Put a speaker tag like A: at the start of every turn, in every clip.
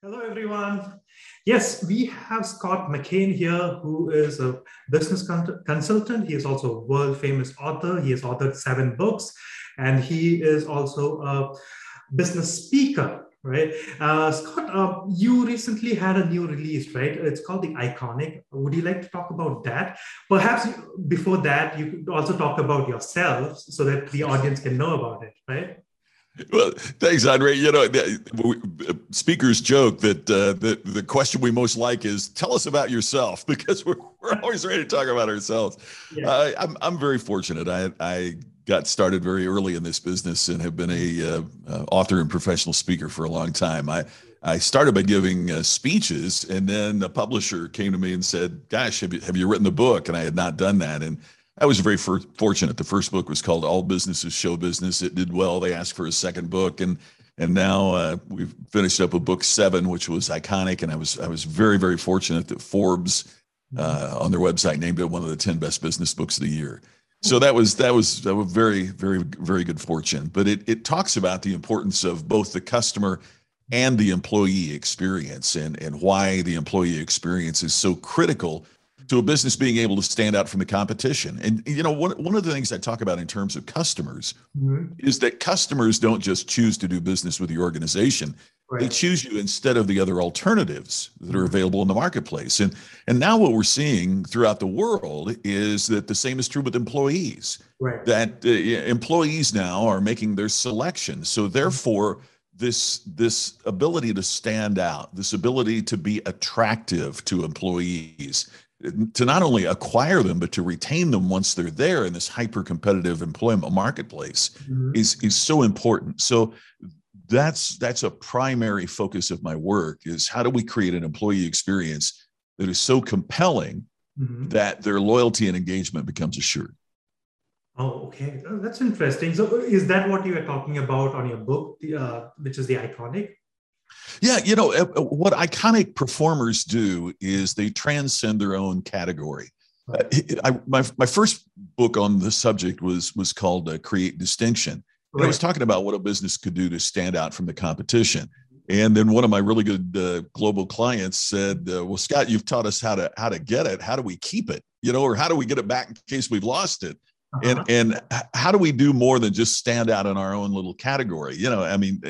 A: Hello, everyone. Yes, we have Scott McKain here, who is a business con- consultant. He is also a world famous author. He has authored seven books, and he is also a business speaker. Right, uh, Scott, uh, you recently had a new release, right? It's called The Iconic. Would you like to talk about that? Perhaps before that, you could also talk about yourself so that the audience can know about it, right?
B: Well, thanks, Andre. You know, the, speakers joke that uh, the the question we most like is tell us about yourself because we're, we're always ready to talk about ourselves. Yeah. Uh, I'm I'm very fortunate. I I got started very early in this business and have been a uh, uh author and professional speaker for a long time. I I started by giving uh, speeches, and then a publisher came to me and said, "Gosh, have you have you written the book?" And I had not done that, and I was very for, fortunate. The first book was called All Business is Show Business. It did well. They asked for a second book, and and now uh, we've finished up a book seven, which was iconic. And I was I was very very fortunate that Forbes uh, on their website named it one of the ten best business books of the year. So that was that was that was very very very good fortune. But it it talks about the importance of both the customer and the employee experience and and why the employee experience is so critical to a business being able to stand out from the competition. And you know, one one of the things I talk about in terms of customers mm-hmm. is that customers don't just choose to do business with the organization. Right. They choose you instead of the other alternatives that are mm-hmm. available in the marketplace. And and now what we're seeing throughout the world is that the same is true with employees. Right. That uh, employees now are making their selection. So therefore this this ability to stand out, this ability to be attractive to employees, to not only acquire them but to retain them once they're there in this hyper competitive employment marketplace mm-hmm. is is so important. So that's that's a primary focus of my work is how do we create an employee experience that is so compelling mm-hmm. that their loyalty and engagement becomes assured?
A: Oh okay. Oh, that's interesting. So is that what you are talking about on your book uh, which is the iconic
B: yeah, you know, uh, uh, what iconic performers do is they transcend their own category. Uh, I, my, my first book on the subject was was called uh, Create Distinction. Right. I was talking about what a business could do to stand out from the competition. And then one of my really good uh, global clients said, uh, "Well, Scott, you've taught us how to how to get it. How do we keep it? You know, or how do we get it back in case we've lost it? Uh-huh. And and how do we do more than just stand out in our own little category? You know, I mean,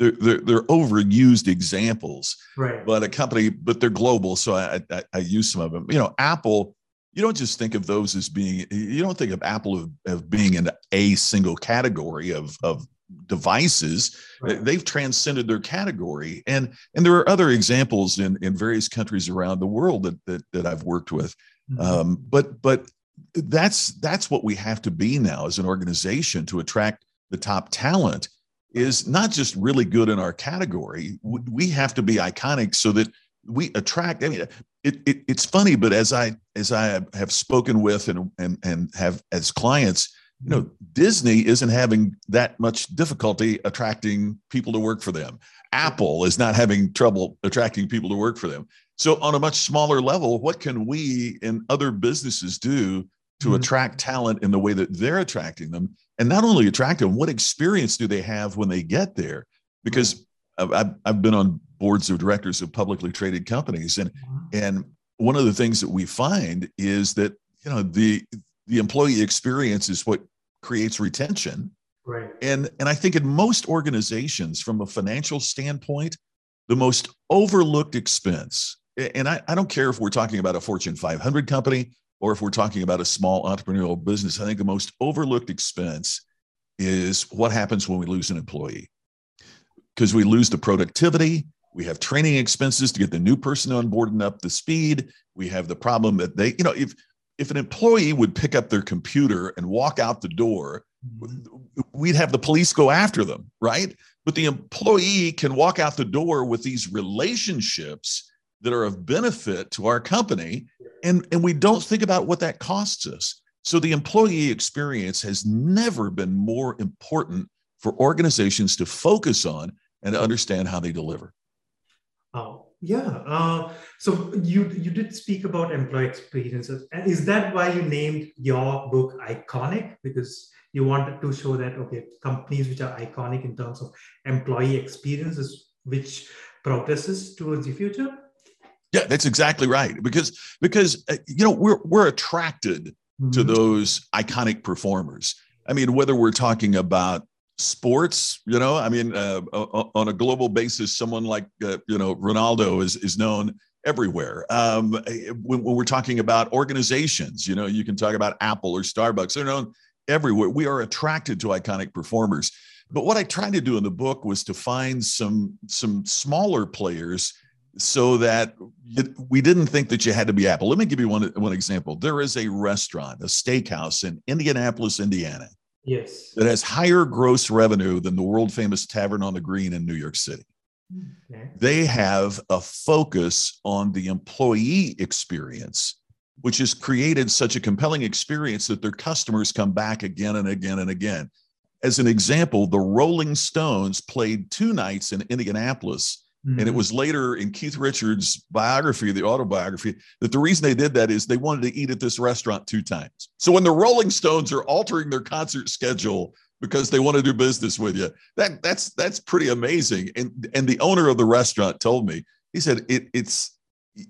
B: they're, they're, they're overused examples,
A: right?
B: But a company, but they're global, so I, I, I use some of them. You know, Apple. You don't just think of those as being. You don't think of Apple of, of being in a single category of of devices right. they've transcended their category and and there are other examples in in various countries around the world that that, that i've worked with mm-hmm. um, but but that's that's what we have to be now as an organization to attract the top talent is not just really good in our category. We have to be iconic so that we attract. I mean, it, it, it's funny, but as I as I have spoken with and and and have as clients, you know, Disney isn't having that much difficulty attracting people to work for them. Apple is not having trouble attracting people to work for them. So on a much smaller level, what can we and other businesses do to mm-hmm. attract talent in the way that they're attracting them? and not only attract them, what experience do they have when they get there? Because I've, I've been on boards of directors of publicly traded companies, and and one of the things that we find is that you know the the employee experience is what creates retention.
A: Right.
B: And and I think in most organizations, from a financial standpoint, the most overlooked expense, and I, I don't care if we're talking about a Fortune 500 company or if we're talking about a small entrepreneurial business, I think the most overlooked expense is what happens when we lose an employee. Because we lose the productivity, we have training expenses to get the new person on board and up the speed. We have the problem that they, you know, if if an employee would pick up their computer and walk out the door, mm-hmm. we'd have the police go after them, right? But the employee can walk out the door with these relationships that are of benefit to our company and and we don't think about what that costs us. So the employee experience has never been more important for organizations to focus on and understand how they deliver.
A: Oh yeah uh, so you you did speak about employee experiences. And is that why you named your book iconic? Because you wanted to show that okay companies which are iconic in terms of employee experiences which progresses towards the future?
B: Yeah, that's exactly right. Because because uh, you know we're we're attracted mm-hmm. to those iconic performers. I mean, whether we're talking about sports, you know, I mean, uh, on a global basis, someone like uh, you know Ronaldo is is known everywhere. Um, when, when, we're talking about organizations, you know, you can talk about Apple or Starbucks. They're known everywhere. We are attracted to iconic performers. But what I tried to do in the book was to find some some smaller players so that we didn't think that you had to be Apple. Let me give you one, one example. There is a restaurant, a steakhouse in Indianapolis, Indiana.
A: Yes.
B: That has higher gross revenue than the world famous Tavern on the Green in New York City. Okay. They have a focus on the employee experience, which has created such a compelling experience that their customers come back again and again and again. As an example, the Rolling Stones played two nights in Indianapolis Mm-hmm. And it mm-hmm. was later in Keith Richards' biography, the autobiography, that the reason they did that is they wanted to eat at this restaurant two times. So when the Rolling Stones are altering their concert schedule because they want to do business with you, that that's that's pretty amazing. And and the owner of the restaurant told me, he said it, it's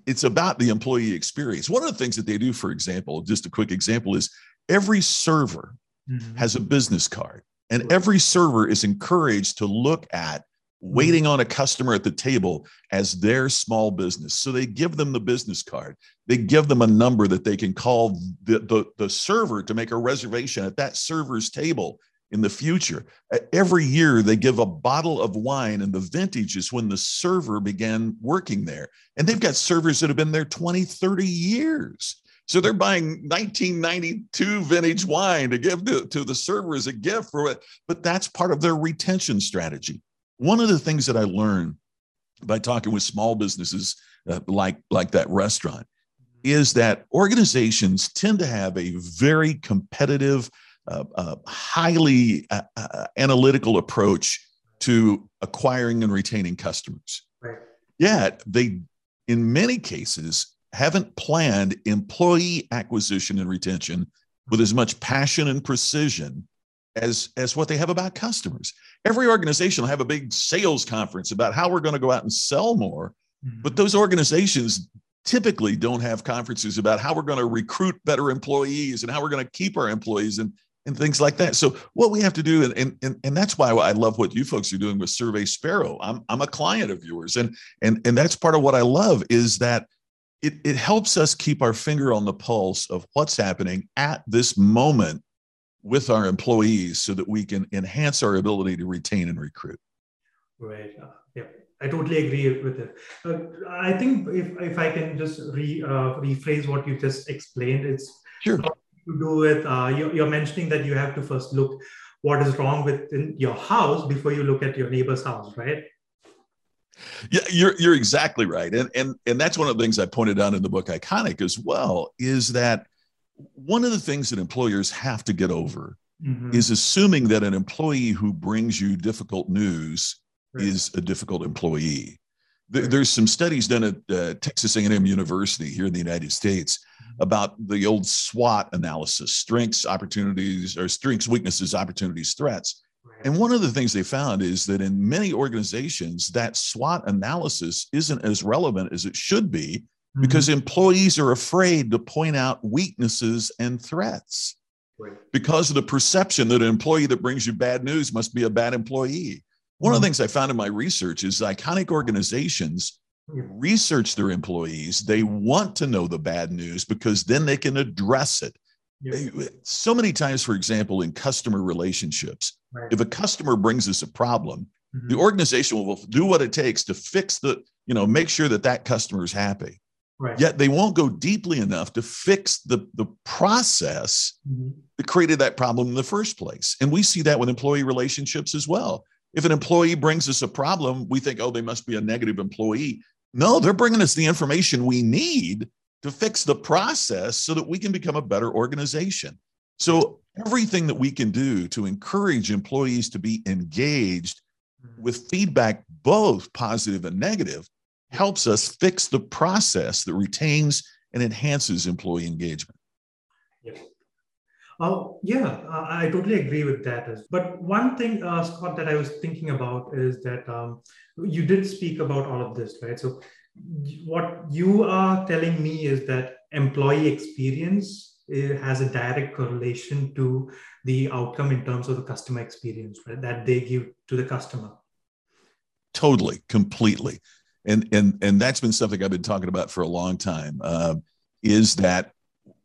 B: it's about the employee experience. One of the things that they do, for example, just a quick example, is every server mm-hmm. has a business card, and every server is encouraged to look at. Mm-hmm. waiting on a customer at the table as their small business. So they give them the business card. They give them a number that they can call the, the, the server to make a reservation at that server's table in the future. Every year, they give a bottle of wine, and the vintage is when the server began working there. And they've got servers that have been there 20, 30 years. So they're buying 1992 vintage wine to give to, to the server as a gift for it. But that's part of their retention strategy. One of the things that I learned by talking with small businesses uh, like, like that restaurant is that organizations tend to have a very competitive, uh, uh, highly uh, uh, analytical approach to acquiring and retaining customers. Right. Yet they, in many cases, haven't planned employee acquisition and retention with as much passion and precision as as what they have about customers. Every organization will have a big sales conference about how we're going to go out and sell more, mm-hmm. but those organizations typically don't have conferences about how we're going to recruit better employees and how we're going to keep our employees and and things like that. So what we have to do, and, and, and that's why I love what you folks are doing with SurveySparrow. I'm, I'm a client of yours. And, and, and that's part of what I love is that it, it helps us keep our finger on the pulse of what's happening at this moment with our employees so that we can enhance our ability to retain and recruit.
A: Right. Uh, yeah, I totally agree with it. Uh, I think if, if I can just re, uh, rephrase what you just explained, it's
B: sure.
A: to do with uh, you're, you're mentioning that you have to first look what is wrong within your house before you look at your neighbor's house, right?
B: Yeah, you're you're exactly right, and and and that's one of the things I pointed out in the book Iconic as well is that one of the things that employers have to get over mm-hmm. is assuming that an employee who brings you difficult news right. is a difficult employee. There, there's some studies done at uh, Texas A&M University here in the United States mm-hmm. about the old SWOT analysis: strengths, opportunities, or strengths, weaknesses, opportunities, threats. Right. And one of the things they found is that in many organizations, that SWOT analysis isn't as relevant as it should be mm-hmm. because employees are afraid to point out weaknesses and threats right. because of the perception that an employee that brings you bad news must be a bad employee. One mm-hmm. of the mm-hmm. things I found in my research is iconic organizations research their employees. They want to know the bad news because then they can address it. So many times, for example, in customer relationships, right. if a customer brings us a problem, mm-hmm. the organization will do what it takes to fix the, you know, make sure that that customer is happy. Right. Yet they won't go deeply enough to fix the, the process mm-hmm. that created that problem in the first place. And we see that with employee relationships as well. If an employee brings us a problem, we think, oh, they must be a negative employee. No, they're bringing us the information we need to fix the process so that we can become a better organization. So, everything that we can do to encourage employees to be engaged mm-hmm. with feedback, both positive and negative, helps us fix the process that retains and enhances employee engagement.
A: Oh, yeah, uh, I totally agree with that. But one thing, uh, Scott, that I was thinking about is that um, you did speak about all of this, right? So, what you are telling me is that employee experience has a direct correlation to the outcome in terms of the customer experience right, that they give to the customer.
B: Totally, completely, and and and that's been something I've been talking about for a long time. Uh, is that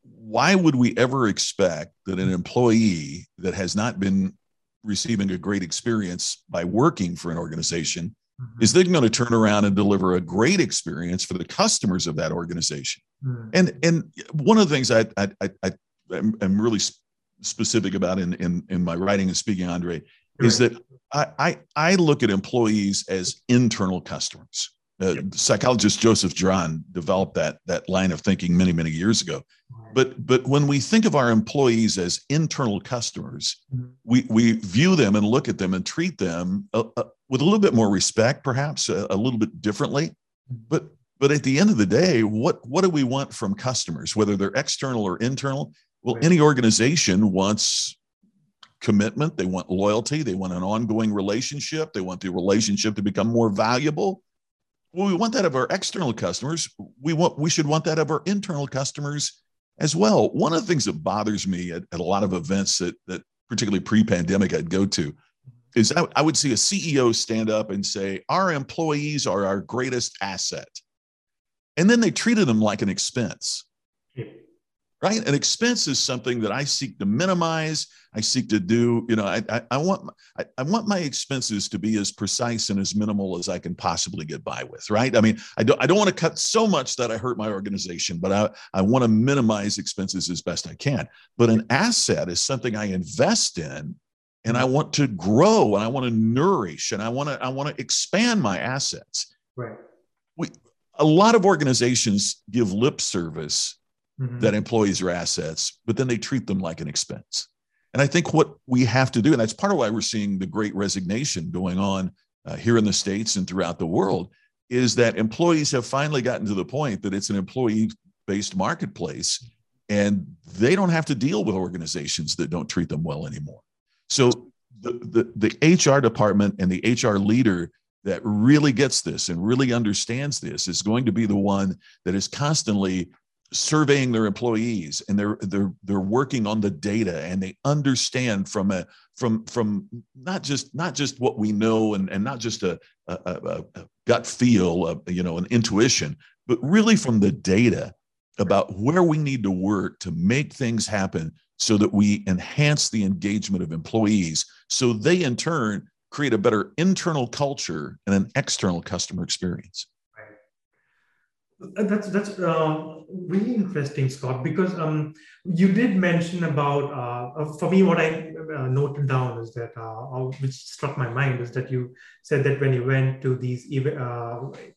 B: why would we ever expect that an employee that has not been receiving a great experience by working for an organization mm-hmm. is then going to turn around and deliver a great experience for the customers of that organization mm-hmm. and and one of the things i i i, I am really specific about in, in in my writing and speaking andre is that I, I i look at employees as internal customers uh, yep. Psychologist Joseph Juran developed that that line of thinking many many years ago. But but when we think of our employees as internal customers, mm-hmm. we we view them and look at them and treat them uh, uh, with a little bit more respect, perhaps a, a little bit differently. Mm-hmm. But but at the end of the day, what what do we want from customers, whether they're external or internal? Well, right. any organization wants commitment. They want loyalty. They want an ongoing relationship. They want the relationship to become more valuable well, we want that of our external customers. We want we should want that of our internal customers as well. One of the things that bothers me at, at a lot of events that that particularly pre-pandemic I'd go to is I, I would see a CEO stand up and say, "Our employees are our greatest asset," and then they treated them like an expense right? An expense is something that I seek to minimize. I seek to do, you know, I, I, I want I, I, want my expenses to be as precise and as minimal as I can possibly get by with, right? I mean, I don't I don't want to cut so much that I hurt my organization, but I, I want to minimize expenses as best I can. But an asset is something I invest in and I mm-hmm. want to grow and I want to nourish and I want to I want to expand my assets.
A: Right.
B: We a lot of organizations give lip service mm-hmm. that employees are assets, but then they treat them like an expense. And I think what we have to do, and that's part of why we're seeing the great resignation going on uh, here in the States and throughout the world, is that employees have finally gotten to the point that it's an employee based marketplace and they don't have to deal with organizations that don't treat them well anymore. So the, the, the HR department and the HR leader that really gets this and really understands this is going to be the one that is constantly surveying their employees and they're they're they're working on the data and they understand from a from from not just not just what we know and and not just a a, a, a gut feel a, you know an intuition but really from the data about where we need to work to make things happen so that we enhance the engagement of employees. So they in turn create a better internal culture and an external customer experience
A: that's that's uh, really interesting, Scott, because um, you did mention about uh, uh for me what I uh, noted down is that uh, which struck my mind is that you said that when you went to these ev-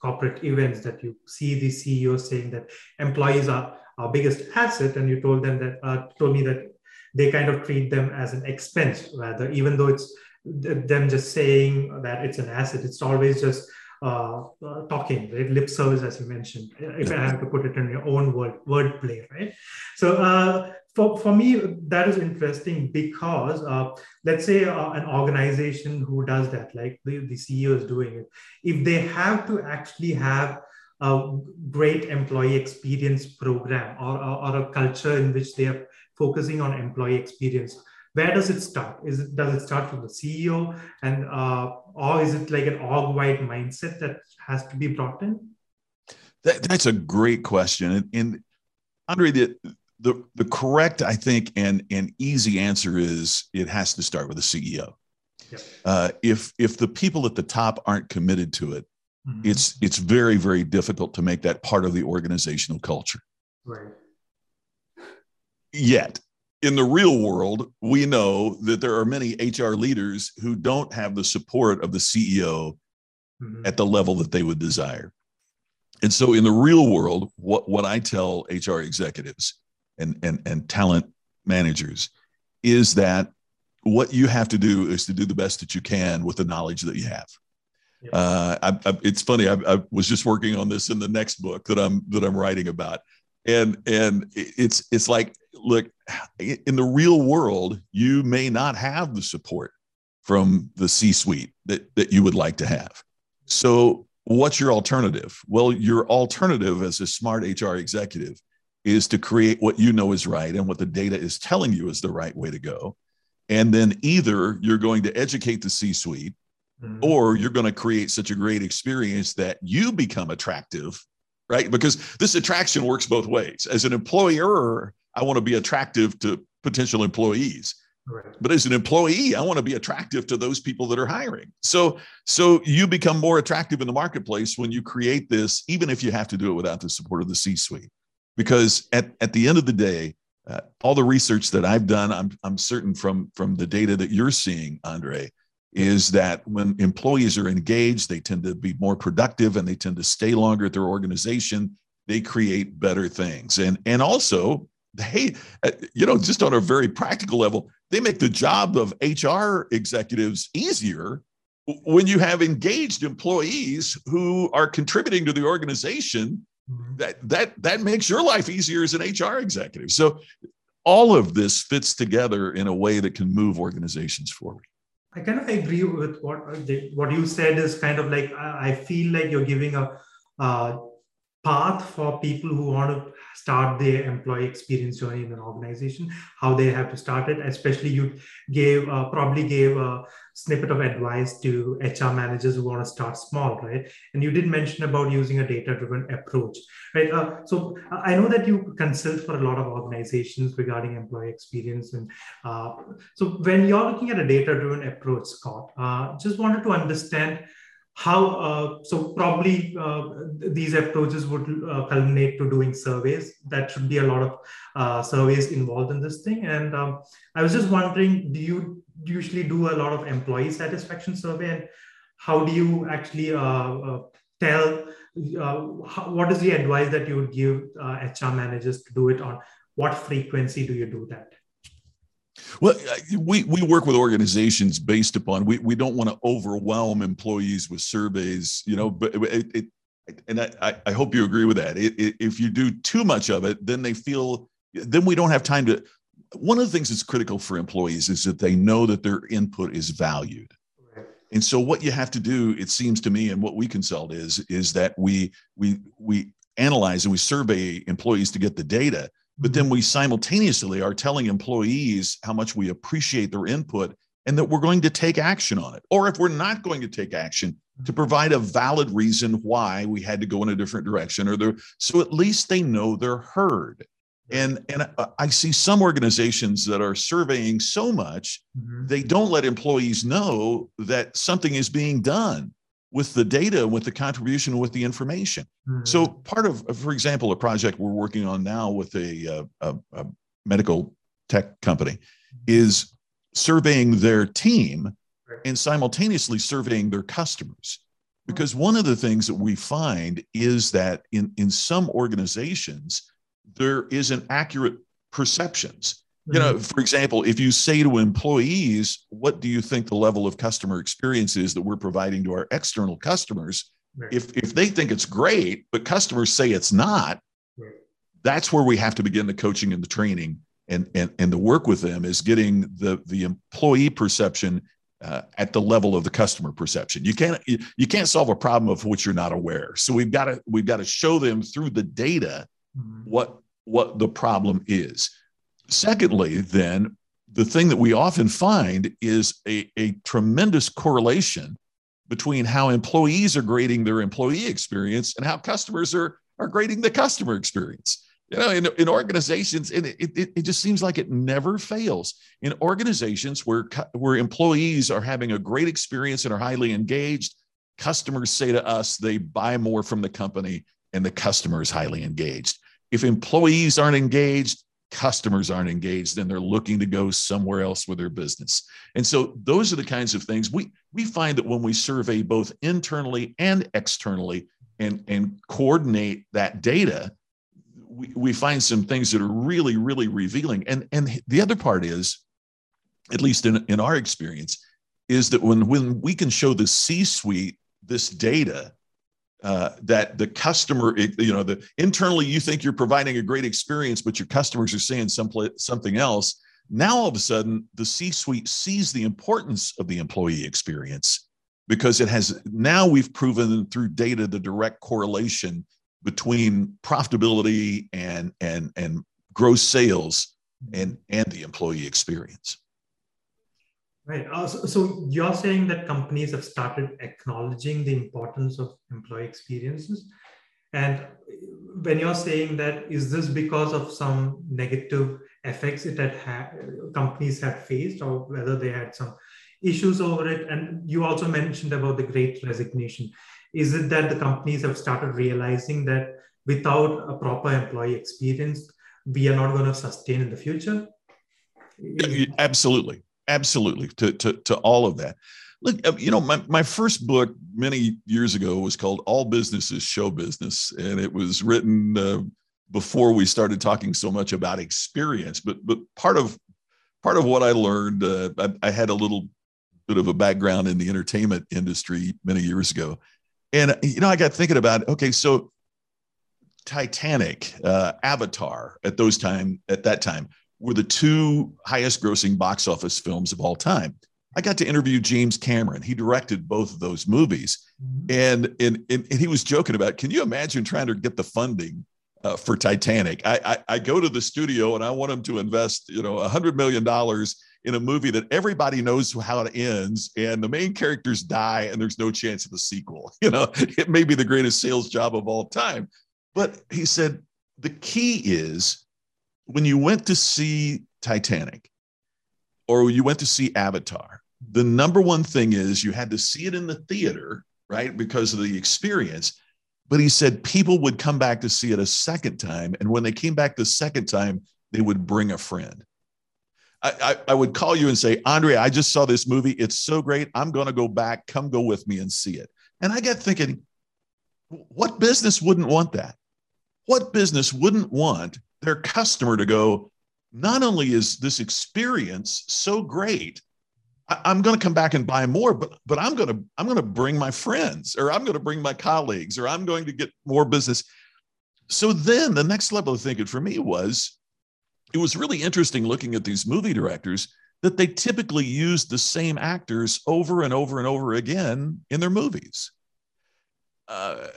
A: corporate events that you see the CEO saying that employees are our biggest asset, and you told them that told me that they kind of treat them as an expense rather, even though it's them just saying that it's an asset. It's always just uh, uh, talking, right? Lip service, as you mentioned, if I have to put it in your own word, wordplay, right? So uh, for, for me, that is interesting because uh, let's say uh, an organization who does that, like the, the CEO is doing it, if they have to actually have a great employee experience program or, or, or a culture in which they are focusing on employee experience, where does it start? Is it does it start from the CEO and uh, or is it like an org-wide mindset that has to be brought in?
B: That, that's a great question, and, and Andre, the, the the correct I think and and easy answer is it has to start with the CEO. Yep. Uh, if if the people at the top aren't committed to it, mm-hmm. it's it's very very difficult to make that part of the organizational culture.
A: Right.
B: Yet in the real world, we know that there are many HR leaders who don't have the support of the CEO mm-hmm. at the level that they would desire. And so in the real world, what, what I tell HR executives and, and, and talent managers is that what you have to do is to do the best that you can with the knowledge that you have. Yeah. Uh, I, I, it's funny. I, I was just working on this in the next book that I'm that I'm writing about and and it's it's like look in the real world you may not have the support from the c suite that that you would like to have. So what's your alternative? Well your alternative as a smart hr executive is to create what you know is right and what the data is telling you is the right way to go. And then either you're going to educate the c suite mm-hmm. or you're going to create such a great experience that you become attractive right? Because this attraction works both ways. As an employer, I want to be attractive to potential employees. Right. But as an employee, I want to be attractive to those people that are hiring. So, so you become more attractive in the marketplace when you create this, even if you have to do it without the support of the C-suite. Because at, at the end of the day, uh, all the research that I've done, I'm, I'm certain from, from the data that you're seeing, Andre, is that when employees are engaged, they tend to be more productive and they tend to stay longer at their organization. They create better things. And, and also, they, uh, you know, just on a very practical level, they make the job of HR executives easier when you have engaged employees who are contributing to the organization mm-hmm. that that that makes your life easier as an hr executive so all of this fits together in a way that can move organizations forward
A: I kind of agree with what uh, what you said. Is kind of like I feel like you're giving a, a path for people who want to start their employee experience journey in an organization, how they have to start it. Especially you gave uh, probably gave a snippet of advice to HR managers who want to start small, right? And you did mention about using a data-driven approach, right? Uh, so I know that you consult for a lot of organizations regarding employee experience, and uh, so when you're looking at a data-driven approach, Scott, uh, just wanted to understand how uh, so probably uh, these approaches would uh, culminate to doing surveys. That should be a lot of uh, surveys involved in this thing. And um, i was just wondering do you usually do a lot of employee satisfaction survey? And how do you actually uh, uh, tell how, what is the advice that you would give hr managers to do it on? What frequency do you do that
B: well, we, we work with organizations based upon we, we don't want to overwhelm employees with surveys, you know, but it, it and I, I hope you agree with that. It, it, if you do too much of it, then they feel then we don't have time to. One of the things that's critical for employees is that they know that their input is valued. And so what you have to do, it seems to me, and what we consult is, is that we we we analyze and we survey employees to get the data but then we simultaneously are telling employees how much we appreciate their input and that we're going to take action on it. Or if we're not going to take action, to provide a valid reason why we had to go in a different direction or there so at least they know they're heard and and i see some organizations that are surveying so much mm-hmm. they don't let employees know that something is being done with the data, with the contribution, with the information. Mm-hmm. So part of, for example, a project we're working on now with a, a, a medical tech company mm-hmm. is surveying their team and simultaneously surveying their customers. Because one of the things that we find is that in, in some organizations, there isn't accurate perceptions you know, mm-hmm. for example, if you say to employees, what do you think the level of customer experience is that we're providing to our external customers? Right. If, if they think it's great, but customers say it's not, right. that's where we have to begin the coaching and the training and, and, and the work with them is getting the, the employee perception uh, at the level of the customer perception. You can't you, you can't solve a problem of which you're not aware. So we've got to we've got to show them through the data mm-hmm. what what the problem is. Secondly, then, the thing that we often find is a, a tremendous correlation between how employees are grading their employee experience and how customers are, are grading the customer experience. You know, in, in organizations, and it, it, it just seems like it never fails. In organizations where, where employees are having a great experience and are highly engaged, customers say to us they buy more from the company and the customer is highly engaged. If employees aren't engaged, customers aren't engaged and they're looking to go somewhere else with their business. And so those are the kinds of things we we find that when we survey both internally and externally and and coordinate that data, we, we find some things that are really really revealing. And and the other part is at least in, in our experience is that when when we can show the C-suite this data uh, that the customer, you know, the internally you think you're providing a great experience, but your customers are saying some something else. Now all of a sudden, the C-suite sees the importance of the employee experience because it has now we've proven through data the direct correlation between profitability and and and gross sales and and the employee experience.
A: Right. Uh, so, so, you're saying that companies have started acknowledging the importance of employee experiences. And when you're saying that, is this because of some negative effects it had ha- companies had faced, or whether they had some issues over it? And you also mentioned about the great resignation. Is it that the companies have started realizing that without a proper employee experience, we are not going to sustain in the future?
B: Absolutely absolutely to, to, to all of that. Look, uh, you know, my, my first book many years ago was called All Business is Show Business. And it was written uh, before we started talking so much about experience. But, but part of, part of what I learned, uh, I, I had a little bit of a background in the entertainment industry many years ago. And, you know, I got thinking about, okay, so Titanic, uh, Avatar at those time, at that time, were the two highest grossing box office films of all time. I got to interview James Cameron. He directed both of those movies. Mm-hmm. And, and, and, he was joking about, can you imagine trying to get the funding uh, for Titanic? I, I, I, go to the studio and I want him to invest, you know, a hundred million dollars in a movie that everybody knows how it ends and the main characters die and there's no chance of a sequel. You know, it may be the greatest sales job of all time. But he said, the key is when you went to see Titanic or you went to see Avatar, the number one thing is you had to see it in the theater, right? Because of the experience. But he said people would come back to see it a second time. And when they came back the second time, they would bring a friend. I, I, I would call you and say, Andre, I just saw this movie. It's so great. I'm going to go back. Come go with me and see it. And I got thinking, what business wouldn't want that? What business wouldn't want their customer to go, not only is this experience so great, I, am going to come back and buy more, but but I'm going to I'm going to bring my friends, or I'm going to bring my colleagues, or I'm going to get more business. So then the next level of thinking for me was, it was really interesting looking at these movie directors that they typically use the same actors over and over and over again in their movies. Uh,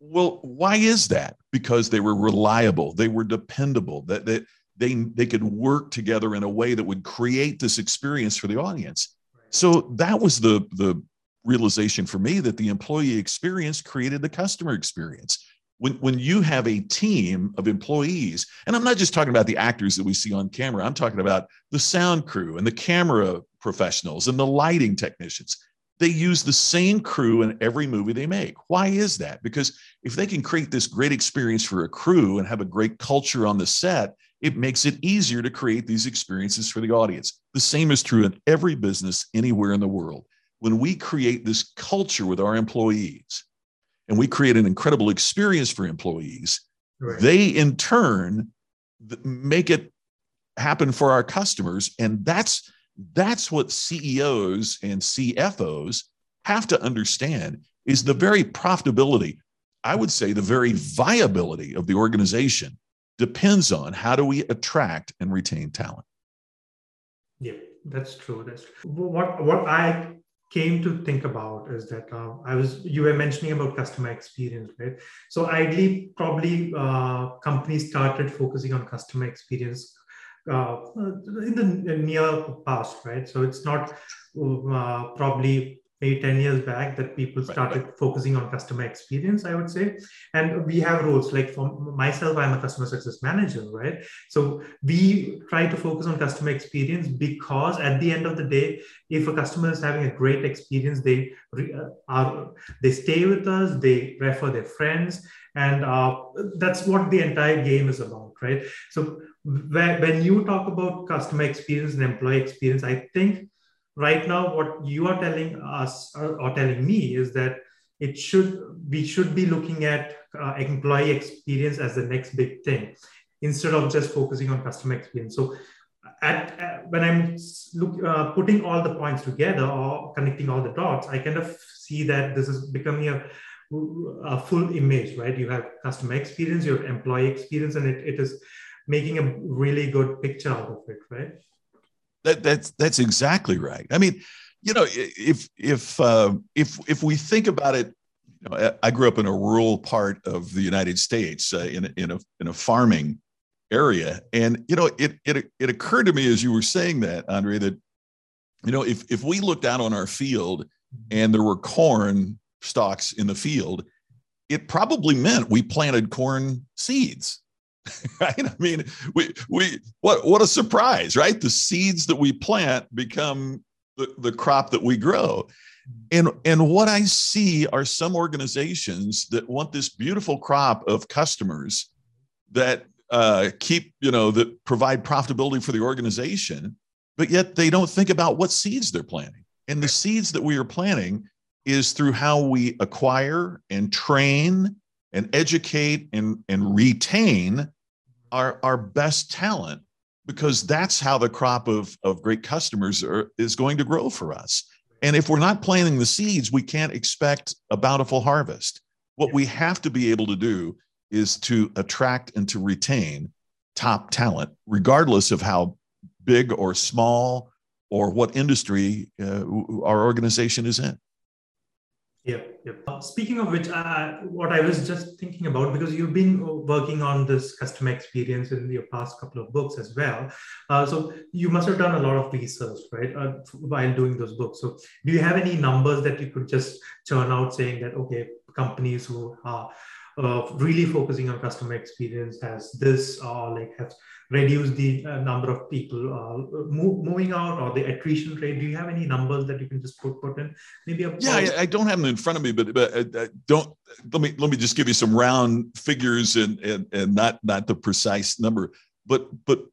B: well, why is that? Because they were reliable, they were dependable, that, that they, they could work together in a way that would create this experience for the audience. So that was the, the realization for me that the employee experience created the customer experience. When, when you have a team of employees, and I'm not just talking about the actors that we see on camera, I'm talking about the sound crew and the camera professionals and the lighting technicians they use the same crew in every movie they make. Why is that? Because if they can create this great experience for a crew and have a great culture on the set, it makes it easier to create these experiences for the audience. The same is true in every business anywhere in the world. When we create this culture with our employees and we create an incredible experience for employees, right. they in turn make it happen for our customers. And that's that's what CEOs and CFOs have to understand is the very profitability, I would say the very viability of the organization depends on how do we attract and retain talent.
A: Yeah, that's true. That's true. What what I came to think about is that uh, I was you were mentioning about customer experience, right? So ideally, probably uh, companies started focusing on customer experience uh, in the near past, right? So it's not uh, probably maybe 10 years back that people started right, focusing on customer experience i would say. And we have roles like for myself i'm a customer success manager right? So we try to focus on customer experience because at the end of the day if a customer is having a great experience they uh, are they stay with us they refer their friends and uh, that's what the entire game is about right? So when you talk about customer experience and employee experience, I think right now what you are telling us uh, or telling me is that it should we should be looking at uh, employee experience as the next big thing instead of just focusing on customer experience. So at, at when I'm look, uh, putting all the points together or connecting all the dots, I kind of see that this is becoming a a full image, right? You have customer experience, you have employee experience, and it, it is making a really good picture out of it, right?
B: That, that's that's exactly right. I mean, you know, if if uh, if if we think about it, you know, I grew up in a rural part of the United States, uh, in in a in a farming area, and you know, it it it occurred to me as you were saying that, Andre, that you know, if if we looked out on our field and there were corn stalks in the field, it probably meant we planted corn seeds. right? I mean, we we what what a surprise, right? The seeds that we plant become the, the crop that we grow. And and what I see are some organizations that want this beautiful crop of customers that uh, keep, you know, that provide profitability for the organization, but yet they don't think about what seeds they're planting. And the seeds that we are planting is through how we acquire and train and educate and, and retain our, our best talent because that's how the crop of, of great customers are, is going to grow for us. And if we're not planting the seeds, we can't expect a bountiful harvest. What we have to be able to do is to attract and to retain top talent, regardless of how big or small or what industry uh, our organization is in.
A: Yep, yep. Uh, speaking of which, uh, what I was just thinking about, because you've been working on this customer experience in your past couple of books as well. Uh, so you must have done a lot of research, right, uh, while doing those books. So do you have any numbers that you could just churn out saying that, okay, companies who are uh, really focusing on customer experience has this, or like have reduce the uh, number of people uh, move, moving out or the attrition rate? Do you have any numbers that you can just put put in? Maybe
B: a yeah, I, I, don't have them in front of me, but but uh, uh, don't let me let me just give you some round figures and and and not not the precise number, but but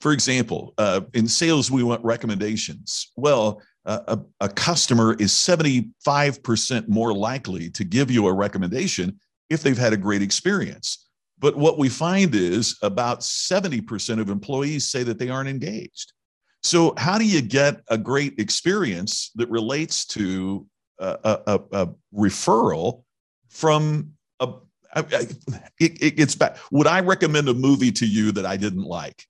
B: for example, uh, in sales we want recommendations. Well. a, a customer is 75% more likely to give you a recommendation if they've had a great experience. But what we find is about 70% of employees say that they aren't engaged. So, how do you get a great experience that relates to a, a, a referral from a, it, it gets back. Would I recommend a movie to you that I didn't like?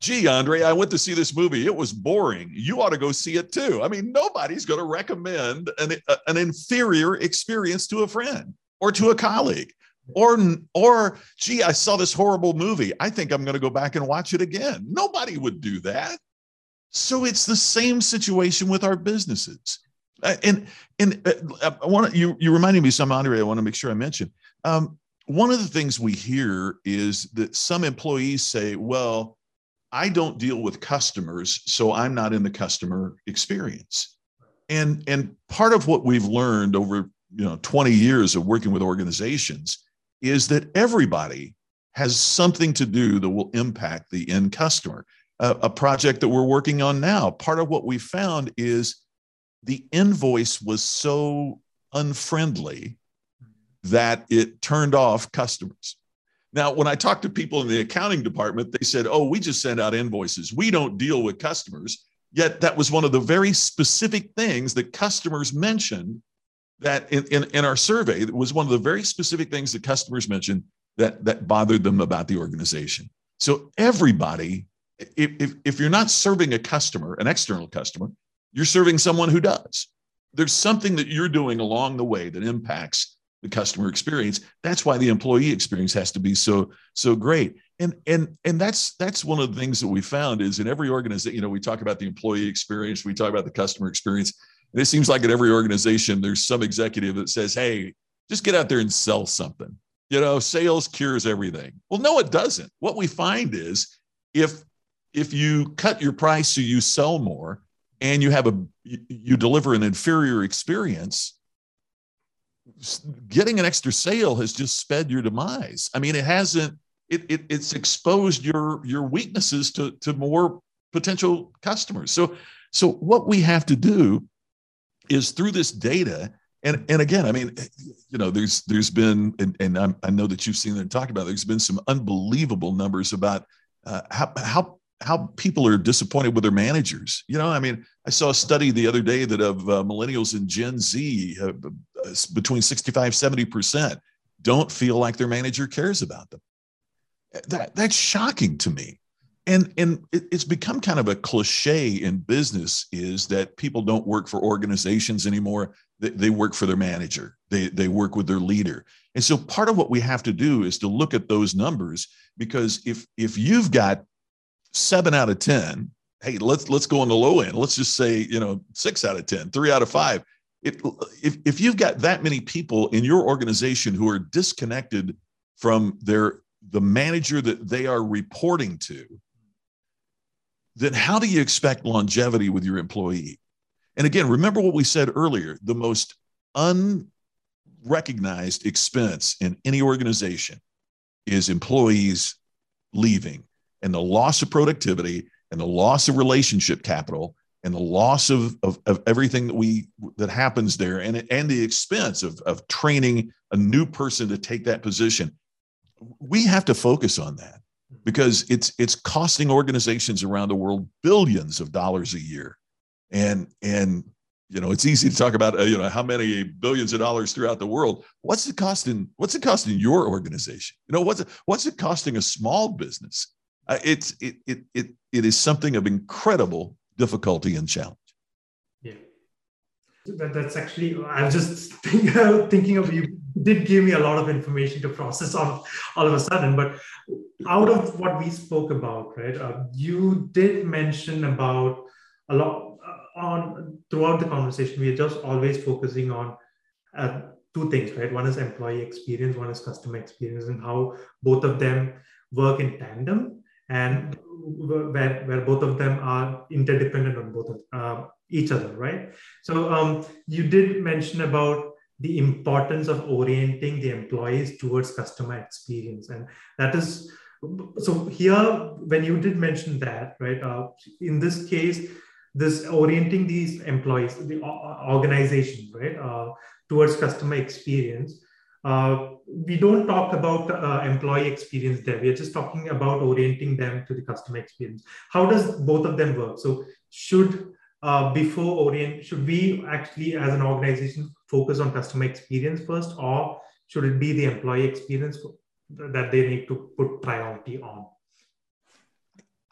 B: Gee, Andre, I went to see this movie. It was boring. You ought to go see it too. I mean, nobody's going to recommend an, uh, an inferior experience to a friend or to a colleague or or gee i saw this horrible movie. I think i'm going to go back and watch it again. Nobody would do that. So it's the same situation with our businesses. Uh, and and uh, i want you you reminded me of some andre i want to make sure i mention. Um, one of the things we hear is that some employees say well i don't deal with customers so i'm not in the customer experience. And and part of what we've learned over you know 20 years of working with organizations is that everybody has something to do that will impact the end customer. Uh, a project that we're working on now, part of what we found is the invoice was so unfriendly that it turned off customers. Now, when I talked to people in the accounting department, they said, Oh, we just send out invoices. We don't deal with customers. Yet that was one of the very specific things that customers mentioned that in, in, in our survey it was one of the very specific things that customers mentioned that that bothered them about the organization. So everybody if, if, if you're not serving a customer an external customer you're serving someone who does. There's something that you're doing along the way that impacts the customer experience. That's why the employee experience has to be so so great. And and and that's that's one of the things that we found is in every organization you know we talk about the employee experience we talk about the customer experience and it seems like at every organization, there's some executive that says, hey, just get out there and sell something. You know, sales cures everything. Well, no, it doesn't. What we find is if if you cut your price so you sell more and you have a you deliver an inferior experience, getting an extra sale has just sped your demise. I mean, it hasn't. It, it it's exposed your your weaknesses to to more potential customers. So so what we have to do is through this data. And and again i mean you know there's there's been and, and i know that you've seen them talk about there's been some unbelievable numbers about uh, how how how people are disappointed with their managers. You know i mean i saw a study the other day that of uh, millennials and gen z uh, between 65 70% don't feel like their manager cares about them. That that's shocking to me and and it's become kind of a cliche in business is that people don't work for organizations anymore. They, they work for their manager. They they work with their leader. And so part of what we have to do is to look at those numbers because if if you've got seven out of ten hey let's let's go on the low end. Let's just say you know six out of ten three out of five. If if, if you've got that many people in your organization who are disconnected from their the manager that they are reporting to then how do you expect longevity with your employee? And again, remember what we said earlier the most unrecognized expense in any organization is employees leaving and the loss of productivity and the loss of relationship capital and the loss of, of, of everything that we that happens there and, and the expense of, of training a new person to take that position we have to focus on that because it's it's costing organizations around the world billions of dollars a year. And and you know it's easy to talk about uh, you know how many billions of dollars throughout the world. What's it costing what's it costing your organization? You know what's it what's it costing a small business? Uh, it's it, it it it is something of incredible difficulty and challenge.
A: Yeah. That, that's actually i was just thinking of you did give me a lot of information to process all, all of a sudden. But out of what we spoke about, right, uh, you did mention about a lot uh, on throughout the conversation. We are just always focusing on uh, two things, right? One is employee experience, one is customer experience, and how both of them work in tandem and where, where both of them are interdependent on both of uh, each other, right? So um, you did mention about the importance of orienting the employees towards customer experience. And that is so here when you did mention that right uh, in this case this orienting these employees the organization right uh, towards customer experience uh, we don't talk about uh, employee experience there. We are just talking about orienting them to the customer experience. How does both of them work? So should uh, before orient should we actually as an organization focus on customer experience first or should it be the employee experience that they need to put priority on?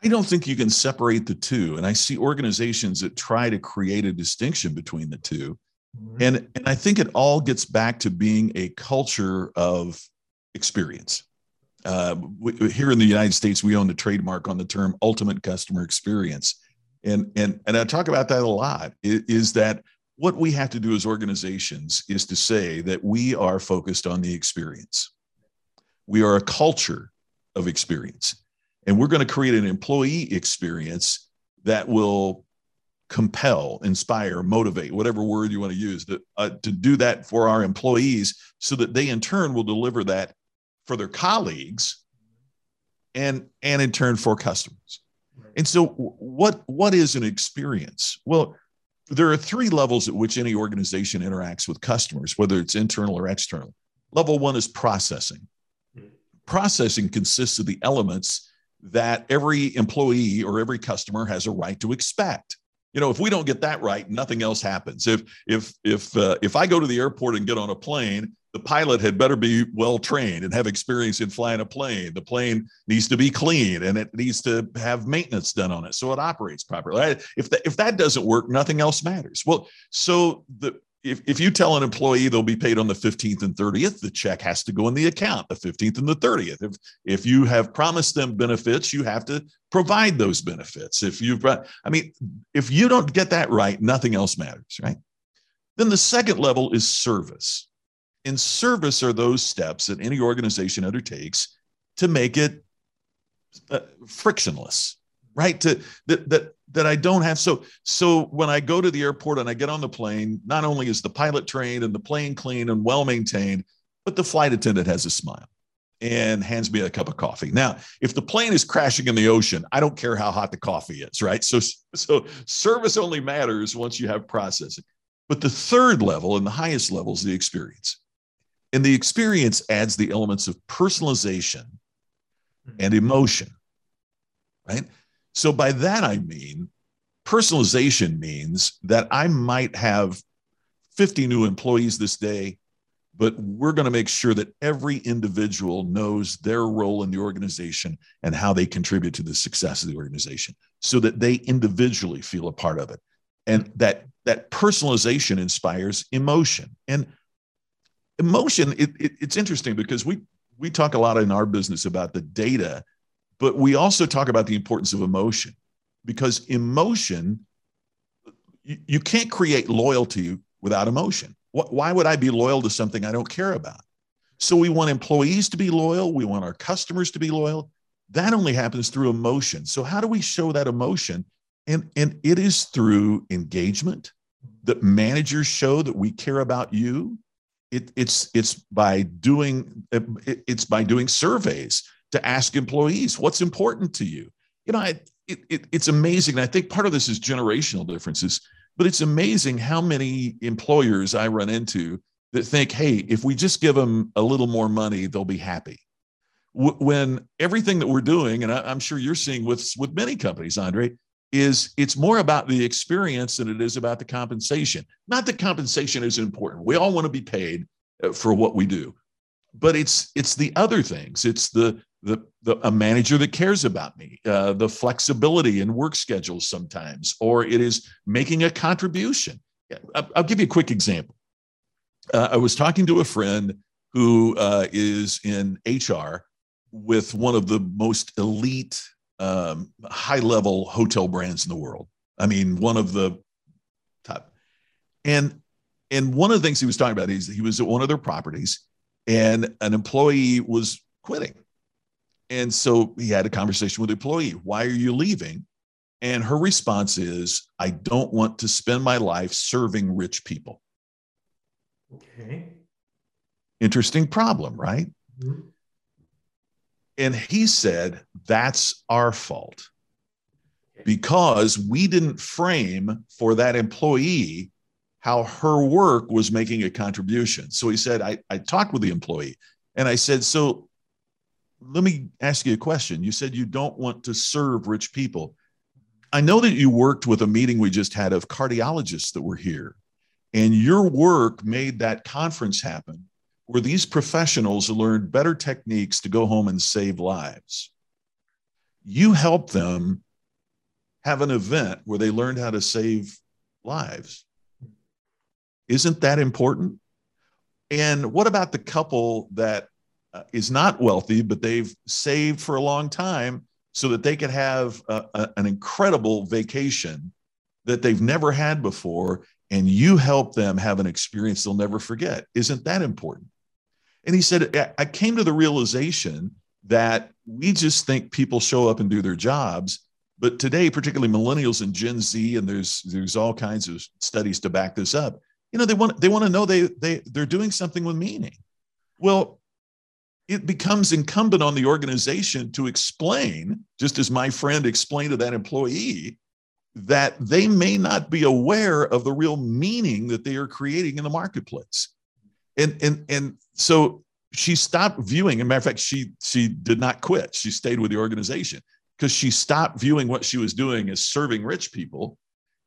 B: I don't think you can separate the two and i see organizations that try to create a distinction between the 2 mm-hmm. and and i think it all gets back to being a culture of experience. Uh, we, here in the united states we own the trademark on the term ultimate customer experience. And and and I talk about that a lot is that what we have to do as organizations is to say that we are focused on the experience. We are a culture of experience. And we're going to create an employee experience that will compel, inspire, motivate, whatever word you want to use, to, uh, to do that for our employees so that they in turn will deliver that for their colleagues and, and in turn for customers. And so, what what is an experience? Well, there are three levels at which any organization interacts with customers, whether it's internal or external. Level one is processing. Processing consists of the elements that every employee or every customer has a right to expect. You know, if we don't get that right, nothing else happens. If if if uh, if I go to the airport and get on a plane the pilot had better be well trained and have experience in flying a plane. The plane needs to be clean and it needs to have maintenance done on it so it operates properly. If that, if that doesn't work, nothing else matters. Well, so the if, if you tell an employee they'll be paid on the 15th and 30th, the check has to go in the account the 15th and the 30th. If if you have promised them benefits, you have to provide those benefits. If you've I mean, if you don't get that right, nothing else matters, right? Then the second level is service and service are those steps that any organization undertakes to make it uh, frictionless, right? To that that that I don't have. So so when I go to the airport and I get on the plane, not only is the pilot trained and the plane clean and well maintained, but the flight attendant has a smile and hands me a cup of coffee. Now, if the plane is crashing in the ocean, I don't care how hot the coffee is, right? So so service only matters once you have processing. But the third level and the highest level is the experience. And the experience adds the elements of personalization hmm. and emotion, right? So by that, I mean, personalization means that I might have 50 new employees this day, but we're going to make sure that every individual knows their role in the organization and how they contribute to the success of the organization so that they individually feel a part of it. And that that personalization inspires emotion. And emotion, it, it, it's interesting because we we talk a lot in our business about the data, but we also talk about the importance of emotion because emotion you, you can't create loyalty without emotion. Why would I be loyal to something I don't care about? So we want employees to be loyal. We want our customers to be loyal. That only happens through emotion. So how do we show that emotion? And, and it is through engagement that managers show that we care about you. It, it's, it's by doing it, it's by doing surveys to ask employees what's important to you. You know, I, it, it, it's amazing. And I think part of this is generational differences, but it's amazing how many employers I run into that think, hey, if we just give them a little more money, they'll be happy. W- when everything that we're doing, and I, I'm sure you're seeing with, with many companies, Andre, is it's more about the experience than it is about the compensation. Not that compensation is important. We all want to be paid uh, for what we do, but it's it's the other things. It's the the, the a manager that cares about me, uh, the flexibility in work schedules sometimes, or it is making a contribution. I'll, I'll give you a quick example. Uh, I was talking to a friend who uh, is in HR with one of the most elite, um, high level hotel brands in the world. I mean, one of the top. And and one of the things he was talking about is he was at one of their properties, and an employee was quitting and so he had a conversation with the employee. Why are you leaving? And her response is, I don't want to spend my life serving rich people.
A: Okay.
B: Interesting problem, right? Mm-hmm. And he said, That's our fault because we didn't frame for that employee how her work was making a contribution. So he said, I, I talked with the employee and I said, So let me ask you a question. You said you don't want to serve rich people. I know that you worked with a meeting we just had of cardiologists that were here, and your work made that conference happen where these professionals learned better techniques to go home and save lives. You helped them have an event where they learned how to save lives. Isn't that important? And what about the couple that uh, is not wealthy, but they've saved for a long time so that they could have a, a, an incredible vacation that they've never had before. And you help them have an experience they'll never forget. Isn't that important? And he said, I came to the realization that we just think people show up and do their jobs. But today, particularly millennials and Gen Z, and there's there's all kinds of studies to back this up. You know, they want they want to know they they they're doing something with meaning. Well, it becomes incumbent on the organization to explain, just as my friend explained to that employee, that they may not be aware of the real meaning that they are creating in the marketplace. And, and, and so she stopped viewing. As a matter of fact, she, she did not quit. She stayed with the organization because she stopped viewing what she was doing as serving rich people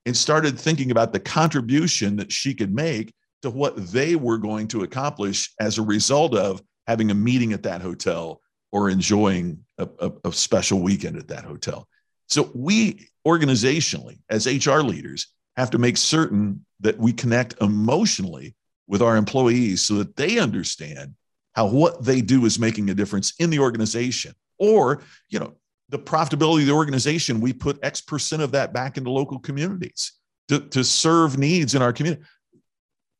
B: and started thinking about the contribution that she could make to what they were going to accomplish as a result of having a meeting at that hotel or enjoying a, a, a special weekend at that hotel. So we organizationally, as HR leaders, have to make certain that we connect emotionally with our employees so that they understand how what they do is making a difference in the organization or you know the profitability of the organization we put x percent of that back into local communities to, to serve needs in our community